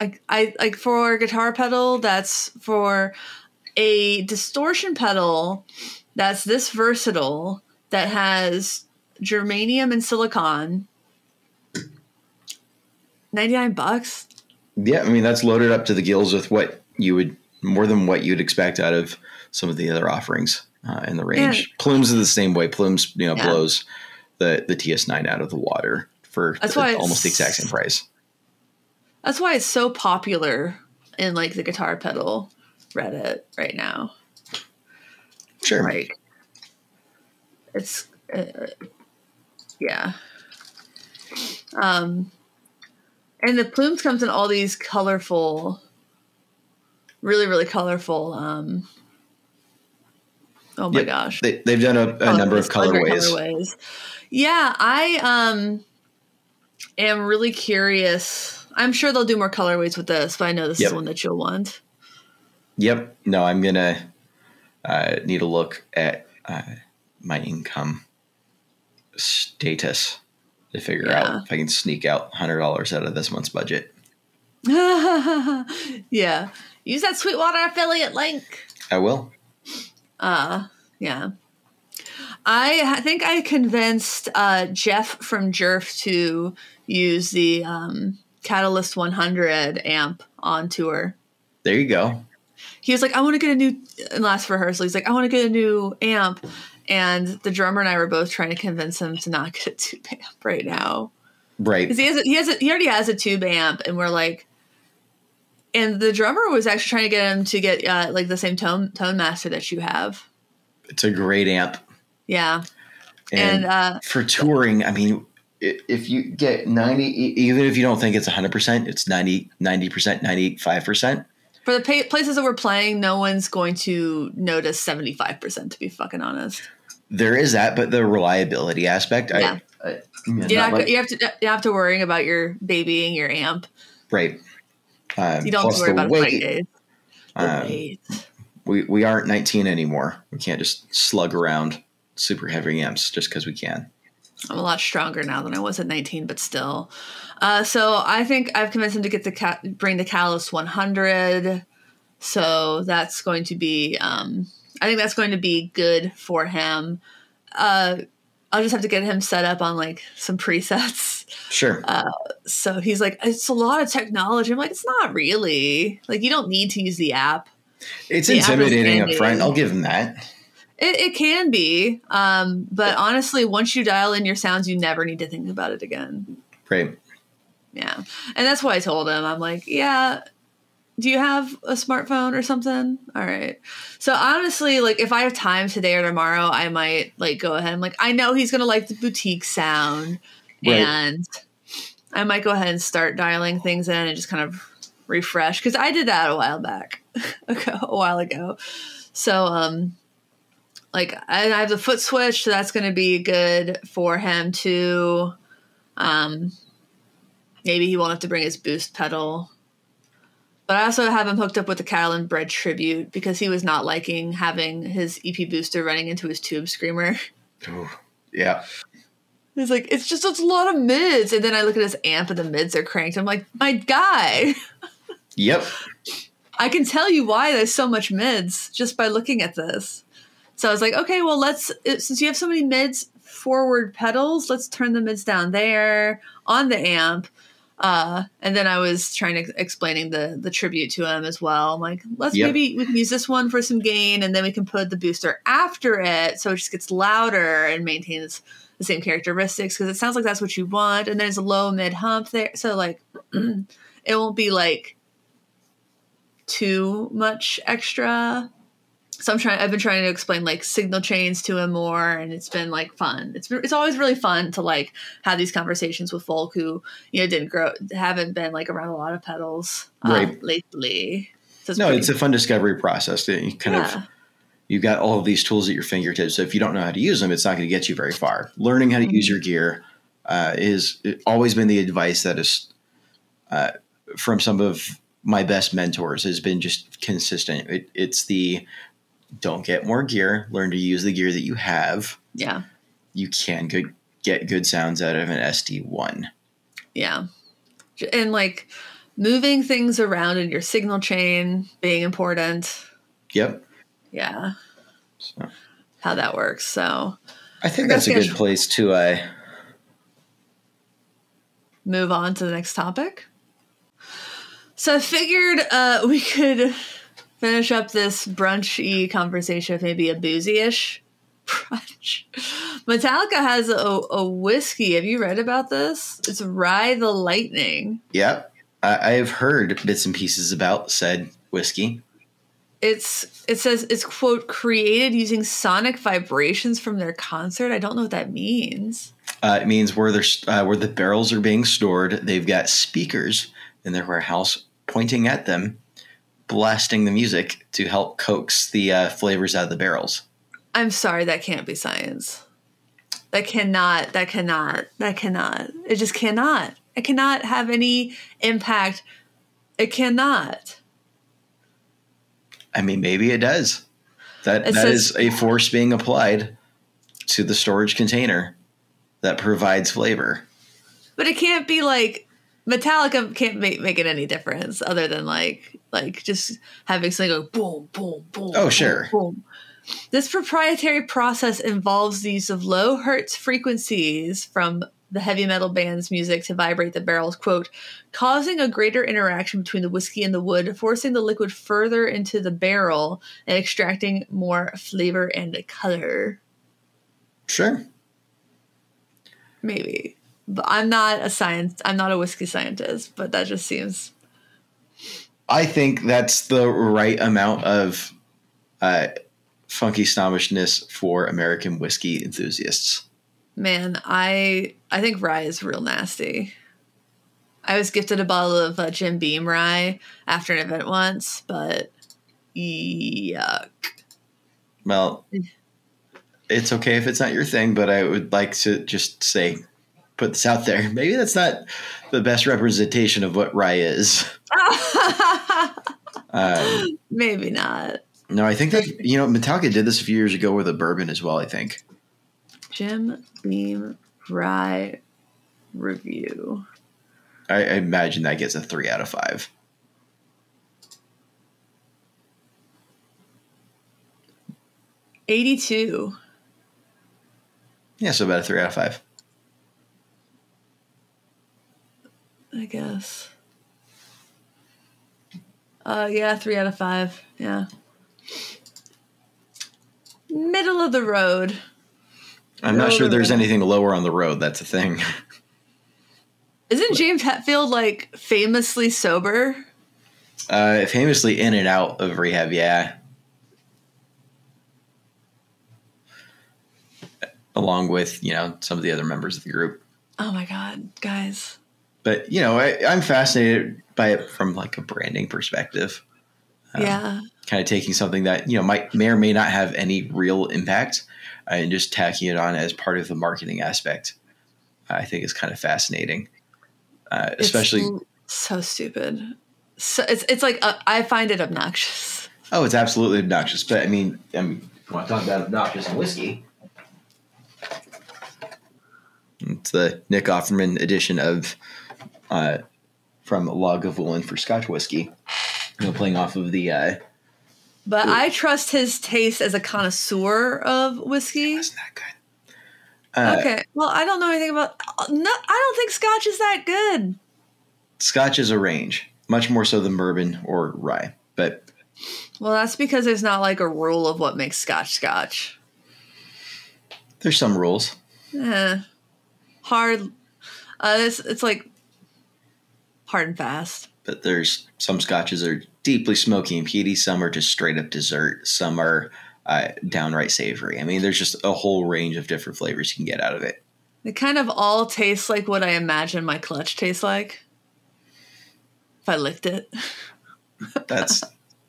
S1: I, I like for a guitar pedal that's for a distortion pedal that's this versatile that has germanium and silicon 99 bucks
S2: Yeah, I mean that's loaded up to the gills with what you would more than what you'd expect out of some of the other offerings uh, in the range. Plumes is the same way. Plumes, you know,
S1: Yeah.
S2: blows the the TS9 out of the water for
S1: That's
S2: the-
S1: why
S2: almost the exact same price.
S1: that's why it's so popular in like the guitar pedal reddit right now
S2: Sure.
S1: like it's uh, yeah um and the plumes comes in all these colorful really really colorful um oh my
S2: Yep.
S1: gosh
S2: They, they've done a, a number of
S1: Colorways,
S2: colorways.
S1: colorways. yeah i um am really curious i'm sure they'll do more colorways with this but i know this
S2: Yep.
S1: is one that you'll want
S2: Yep. No, I'm gonna uh, need to look at uh, my income status to figure
S1: Yeah.
S2: out if I can sneak out hundred dollars out of this month's budget.
S1: yeah use that sweetwater affiliate link
S2: I will.
S1: Uh, yeah. I think I convinced uh, Jeff from Jerf to use the um, Catalyst 100 amp on tour.
S2: There you go.
S1: He was like, I want to get a new, in last rehearsal, he's like, I want to get a new amp. And the drummer and I were both trying to convince him to not get a tube amp right now.
S2: Right.
S1: Because he has, a, he has, a, he already has a tube amp, and we're like, and the drummer was actually trying to get him to get uh, like the same tone tone master that you have.
S2: It's a great amp.
S1: Yeah,
S2: And,
S1: and uh,
S2: for touring, I mean, if you get 90, e- even if you don't think it's 100%, it's 90, 90%, 95%.
S1: for the pa- places that we're playing, no one's going to notice seventy five percent. To be fucking honest,
S2: There is that, but the reliability aspect,
S1: Yeah.
S2: I, I
S1: you're
S2: not
S1: not,
S2: like-
S1: you have to you have to worry about your babying your amp.
S2: right. Um,
S1: You don't have to worry
S2: the
S1: about
S2: weight,
S1: fight days. The
S2: um,
S1: weight.
S2: we, we aren't 19 anymore. We can't just slug around super heavy amps just because we can.
S1: I'm a lot stronger now than I was at 19, but still. Uh, so I think I've convinced him to get the ca- bring the Catalyst 100. So that's going to be, um, I think that's going to be good for him. Uh, I'll just have to get him set up on like some presets.
S2: Sure.
S1: So he's like, it's a lot of technology. I'm like, it's not really. Like, you don't need to use the app.
S2: it's
S1: the app
S2: intimidating up front. I'll give him that.
S1: It, it can be, um, but honestly, once you dial in your sounds, you never need to think about it again.
S2: Right.
S1: Yeah. And that's why I told him, I'm like, yeah, do you have a smartphone or something? All right. So honestly, like if I have time today or tomorrow, I might like go ahead and like I know he's gonna like the boutique sound
S2: Right.
S1: and I might go ahead and start dialing things in and just kind of refresh because I did that a while back, a while ago. So um like I, I have the foot switch, so that's gonna be good for him too. Um maybe he won't have to bring his boost pedal. But I also have him hooked up with the Cattle and Bread tribute because he was not liking having his EP booster running into his tube screamer.
S2: Ooh, yeah.
S1: He's like, it's just it's a lot of mids. And then I look at his amp and the mids are cranked. I'm like, my guy,
S2: Yep.
S1: I can tell you why there's so much mids just by looking at this. So I was like, okay, well, let's, uh, since you have so many mids forward pedals, let's turn the mids down there on the amp. Uh, and then I was trying to explaining the the tribute to him as well. I'm like, let's
S2: Yep.
S1: maybe we can use this one for some gain, and then we can put the booster after it, so it just gets louder and maintains the same characteristics because it sounds like that's what you want. And there's a low mid hump there, so like it won't be like too much extra. So I'm trying. I've been trying to explain like signal chains to him more, and it's been like fun. It's it's always really fun to like have these conversations with folk who you know didn't grow, haven't been like around a lot of pedals uh,
S2: Right.
S1: lately. So
S2: No,
S1: pretty-
S2: it's a fun discovery process. that You kind
S1: yeah.
S2: of you've got all of these tools at your fingertips. So if you don't know how to use them, it's not going to get you very far. Learning how to use
S1: Mhm.
S2: your gear uh, is always been the advice that is uh, from some of my best mentors has been just consistent. It, it's the don't get more gear. Learn to use the gear that you have.
S1: yeah,
S2: You can good, get good sounds out of an SD one.
S1: yeah, and like moving things around in your signal chain being important.
S2: Yep.
S1: Yeah,
S2: So,
S1: how that works. So
S2: I think that's a good place to uh,
S1: move on to the next topic. So I figured uh, we could finish up this brunchy conversation with maybe a boozy-ish brunch. Metallica has a, a whiskey. Have you read about this? It's Rye the Lightning.
S2: Yep. I, I've heard bits and pieces about said whiskey.
S1: It's it says it's quote created using sonic vibrations from their concert. I don't know what that means.
S2: Uh, it means where there's uh, where the barrels are being stored, they've got speakers in their warehouse pointing at them, blasting the music to help coax the uh, flavors out of the barrels.
S1: I'm sorry, that can't be science. That cannot, that cannot, that cannot. It just cannot. It cannot have any impact. It cannot.
S2: I mean, maybe it does. That
S1: It
S2: that
S1: says-
S2: is a force being applied to the storage container that provides flavor.
S1: But it can't be like Metallica can't make, make it any difference other than like like just having something go boom, boom, boom.
S2: Oh,
S1: boom,
S2: sure.
S1: Boom. This proprietary process involves the use of low hertz frequencies from the heavy metal band's music to vibrate the barrels, quote, causing a greater interaction between the whiskey and the wood, forcing the liquid further into the barrel and extracting more flavor and color.
S2: Sure.
S1: Maybe. But I'm not a science I'm not a whiskey scientist, but that just seems
S2: I think that's the right amount of uh, funky snobbishness for American whiskey enthusiasts.
S1: Man, I I think rye is real nasty. I was gifted a bottle of uh, Jim Beam rye after an event once, but yuck.
S2: Well, it's okay if it's not your thing, but I would like to just say, put this out there. Maybe that's not the best representation of what rye is. Um,
S1: Maybe not.
S2: no, I think that you know Metallica did this a few years ago with a bourbon as well. I think.
S1: Jim Beam rye review.
S2: I, I imagine that gets a three out of five.
S1: Eighty-two.
S2: Yeah, so about a three out of five.
S1: I guess. Uh, yeah, three out of five. Yeah. Middle of the road.
S2: I'm not sure
S1: no,
S2: there's
S1: no.
S2: anything lower on the road. That's a thing.
S1: Isn't James Hetfield like famously sober?
S2: Uh, famously in and out of rehab, yeah. Along with you know some of the other members of the group,
S1: Oh my god, guys.
S2: But you know I, I'm fascinated by it from like a branding perspective. Um,
S1: yeah.
S2: kind of taking something that you know might may or may not have any real impact uh, and just tacking it on as part of the marketing aspect. I think is kind of fascinating, uh, especially.
S1: so stupid. So it's it's like uh, I find it obnoxious.
S2: Oh, it's absolutely obnoxious. But I mean, I mean, want to talk about obnoxious and whiskey? It's the Nick Offerman edition of uh, from Lagavulin for Scotch whiskey. You know, playing off of the. Uh,
S1: But I trust his taste as a connoisseur of whiskey.
S2: isn't that good? Uh,
S1: okay. Well, I don't know anything about. No, I don't think Scotch is that good.
S2: Scotch is a range, much more so than bourbon or rye. But
S1: Well, that's because there's not like a rule of what makes Scotch Scotch.
S2: there's some rules.
S1: Eh, hard. Uh, it's it's like hard and fast.
S2: But there's some scotches are deeply smoky and peaty. Some are just straight up dessert. Some are uh, downright savory. I mean, there's just a whole range of different flavors you can get out of it.
S1: They kind of all taste like what I imagine my clutch tastes like. If I licked it.
S2: That's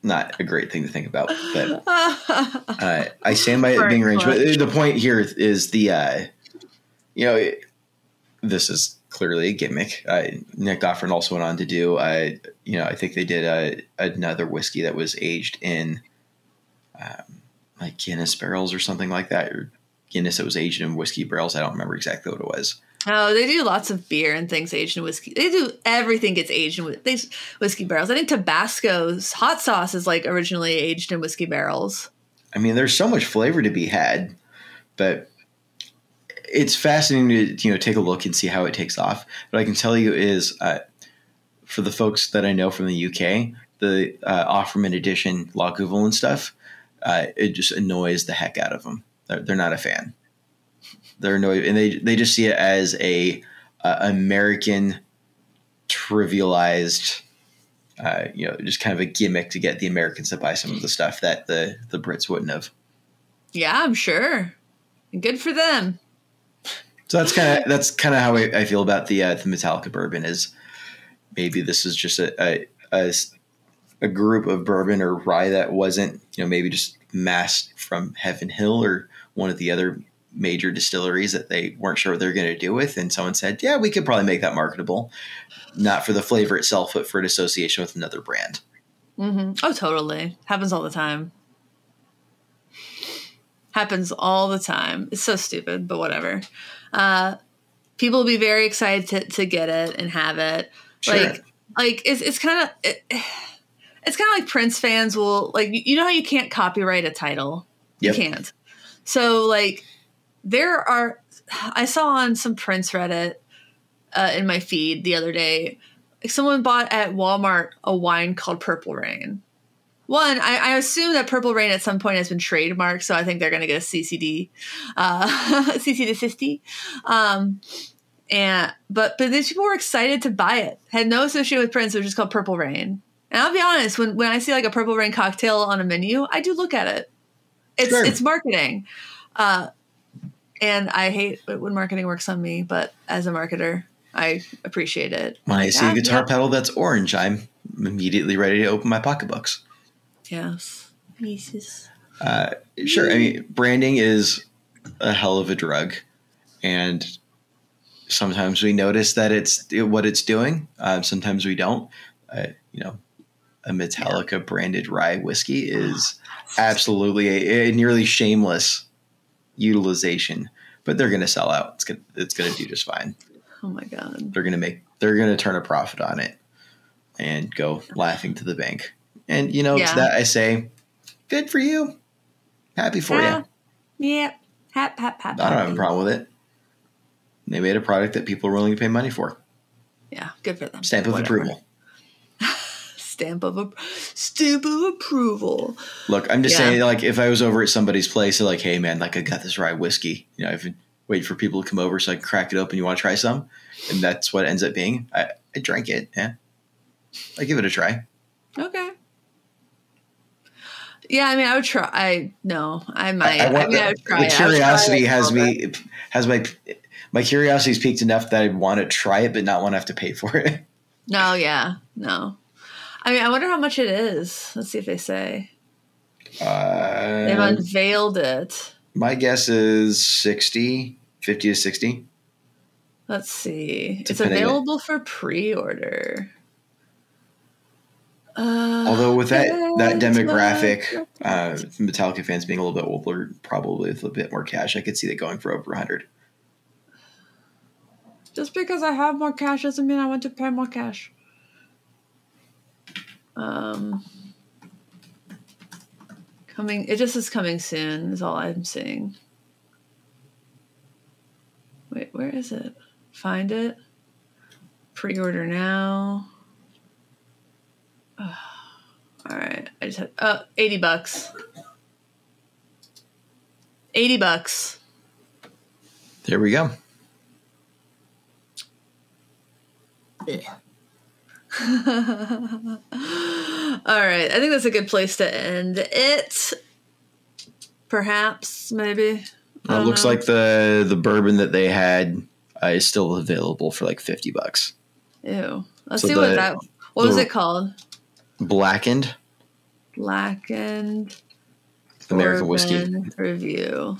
S2: not a great thing to think about. But uh, I stand by it being range. But the point here is the, uh, you know, it, this is clearly a gimmick. Uh, Nick Offerman also went on to do, uh, you know, I think they did uh, another whiskey that was aged in um, like Guinness barrels or something like that, or Guinness that was aged in whiskey barrels. I don't remember exactly what it was.
S1: Oh, they do lots of beer and things aged in whiskey. They do everything gets aged in whiskey barrels. I think Tabasco's hot sauce is like originally aged in whiskey barrels.
S2: I mean, there's so much flavor to be had, but it's fascinating to you know take a look and see how it takes off. But I can tell you is uh, for the folks that I know from the UK, the uh, Offerman edition Lagavulin stuff, uh, it just annoys the heck out of them. They're, they're not a fan. They're annoyed, and they they just see it as a uh, American trivialized. Uh, you know, just kind of a gimmick to get the Americans to buy some of the stuff that the the Brits wouldn't have.
S1: Yeah, I'm sure. Good for them.
S2: So that's kind of that's kind of how I, I feel about the uh, the Metallica bourbon. Is maybe this is just a a a group of bourbon or rye that wasn't you know maybe just massed from Heaven Hill or one of the other major distilleries that they weren't sure what they're going to do with, and someone said, yeah, we could probably make that marketable, not for the flavor itself, but for an association with another brand.
S1: mm-hmm. Oh, totally. Happens all the time. Happens all the time. It's so stupid, but whatever. Uh, people will be very excited to, to get it and have it.
S2: Sure.
S1: Like, like it's it's kind of it, it's kind of like Prince fans will like you know how you can't copyright a title.
S2: Yep.
S1: You can't. So like there are I saw on some Prince Reddit uh, in my feed the other day. Someone bought at Walmart a wine called Purple Rain. One, I, I assume that Purple Rain at some point has been trademarked, so I think they're going to get a CCD, uh, CC to 50. Um, and but but these people were excited to buy it. Had no association with Prince. which is called Purple Rain. And I'll be honest, when when I see like a Purple Rain cocktail on a menu, I do look at it. It's
S2: Sure.
S1: it's marketing, uh, and I hate when marketing works on me. But as a marketer, I appreciate it.
S2: When I see
S1: ah,
S2: a guitar
S1: yeah.
S2: pedal that's orange, I'm immediately ready to open my pocketbooks.
S1: Yes, pieces.
S2: Uh, sure. I mean, branding is a hell of a drug, and sometimes we notice that it's what it's doing. Uh, sometimes we don't. Uh, you know, a Metallica branded rye whiskey is absolutely a, a nearly shameless utilization, but they're going to sell out. It's going it's going to do just fine.
S1: Oh my god.
S2: They're going to make they're going to turn a profit on it and go laughing to the bank. And you know,
S1: Yeah.
S2: to that I say, good for you. Happy for
S1: Yeah.
S2: you.
S1: Yeah. Hap hap hap.
S2: I don't have a problem with it. They made a product that people are willing to pay money for.
S1: Yeah, good for them.
S2: Stamp of
S1: Whatever.
S2: approval.
S1: Stamp of a stamp of approval.
S2: Look, I'm just
S1: Yeah.
S2: saying, like, if I was over at somebody's place, like, hey, man, like, I got this rye whiskey. You know, I've been waiting for people to come over so I can crack it open. You want to try some? And that's what it ends up being. I, I drank it. Yeah. I give it a try.
S1: Okay. Yeah, I mean, I would try. I no, I might. I,
S2: I, want
S1: mean, I would try.
S2: the
S1: it. I try
S2: curiosity has me, has my, my curiosity is peaked enough that I want to try it, but not want to have to pay for it.
S1: No, yeah, no. I mean, I wonder how much it is. Let's see if they say. They've
S2: Uh,
S1: unveiled it.
S2: my guess is 60, 50 to 60.
S1: Let's see. It's
S2: Depending
S1: available for pre-order. Uh,
S2: Although with that that demographic, uh, Metallica fans being a little bit older, probably with a bit more cash, I could see that going for over 100.
S1: Just because I have more cash doesn't mean I want to pay more cash. Um, coming. It just is coming soon. Is all I'm seeing. Wait, where is it? Find it. Pre-order now. All right, I just had uh 80 bucks. 80 bucks.
S2: There we go.
S1: All right, I think that's a good place to end it. Perhaps, maybe. I
S2: It looks
S1: know.
S2: like the the bourbon that they had uh, is still available for like 50 bucks.
S1: Ew. Let's
S2: So
S1: see
S2: the-
S1: what that. What was it called?
S2: Blackened
S1: Blackened
S2: American whiskey
S1: Review.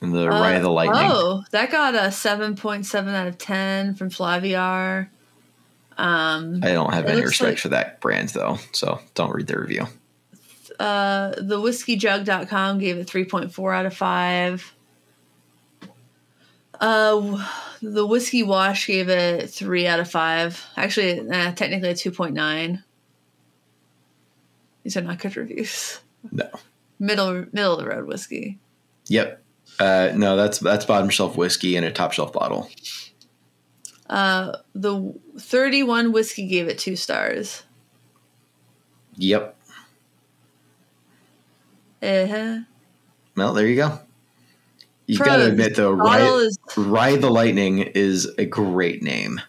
S2: and the
S1: Uh,
S2: Rye of the Lightning.
S1: Oh, that got a seven point seven out of ten from Flaviar. Um,
S2: I don't have any respect
S1: like-
S2: for that brand though, so don't read the review.
S1: uh, the whiskeyjug.com gave it 3.4 out of 5. Uh, the whiskey wash gave it 3 out of 5. Actually, technically a 2.9. These are not good reviews.
S2: No.
S1: Middle middle of the road whiskey.
S2: Yep. Uh, no, that's that's bottom shelf whiskey in a top shelf bottle.
S1: Uh, the 31 whiskey gave it 2 stars.
S2: Yep.
S1: Uh-huh.
S2: Well, there you go. You got to admit though, Ride,
S1: is
S2: Ride the Lightning is a great name.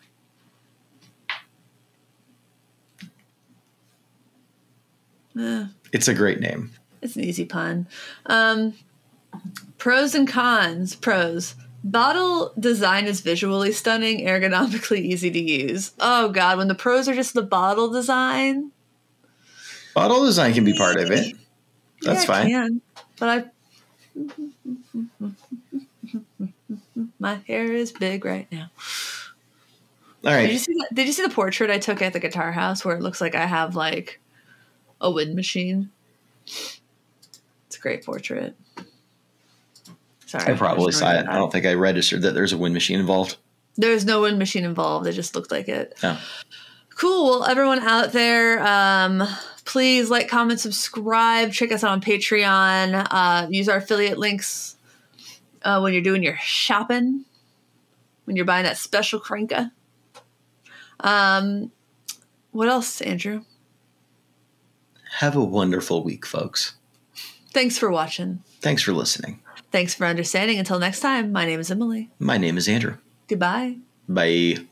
S1: eh.
S2: It's a great name.
S1: It's an easy pun. Um, pros and cons. Pros. Bottle design is visually stunning, ergonomically easy to use. Oh god, when the pros are just the bottle design.
S2: Bottle design can be part of it. That's
S1: yeah, it
S2: fine.
S1: Can, but I My hair is big right now.
S2: All right.
S1: Did you see that, Did you see the portrait I took at the guitar house where it looks like I have like a wind machine? It's a great portrait. Sorry.
S2: I probably saw it. I don't think I registered that there's a wind machine involved.
S1: There's no wind machine involved. It just looked like it.
S2: No.
S1: Cool. Well, everyone out there, um, Please like, comment, subscribe. Check us out on Patreon. Uh, use our affiliate links uh, when you're doing your shopping, when you're buying that special cranker. Um, what else, Andrew?
S2: Have a wonderful week, folks.
S1: Thanks for watching.
S2: Thanks for listening.
S1: Thanks for understanding. Until next time, my name is Emily.
S2: My name is Andrew.
S1: Goodbye.
S2: Bye.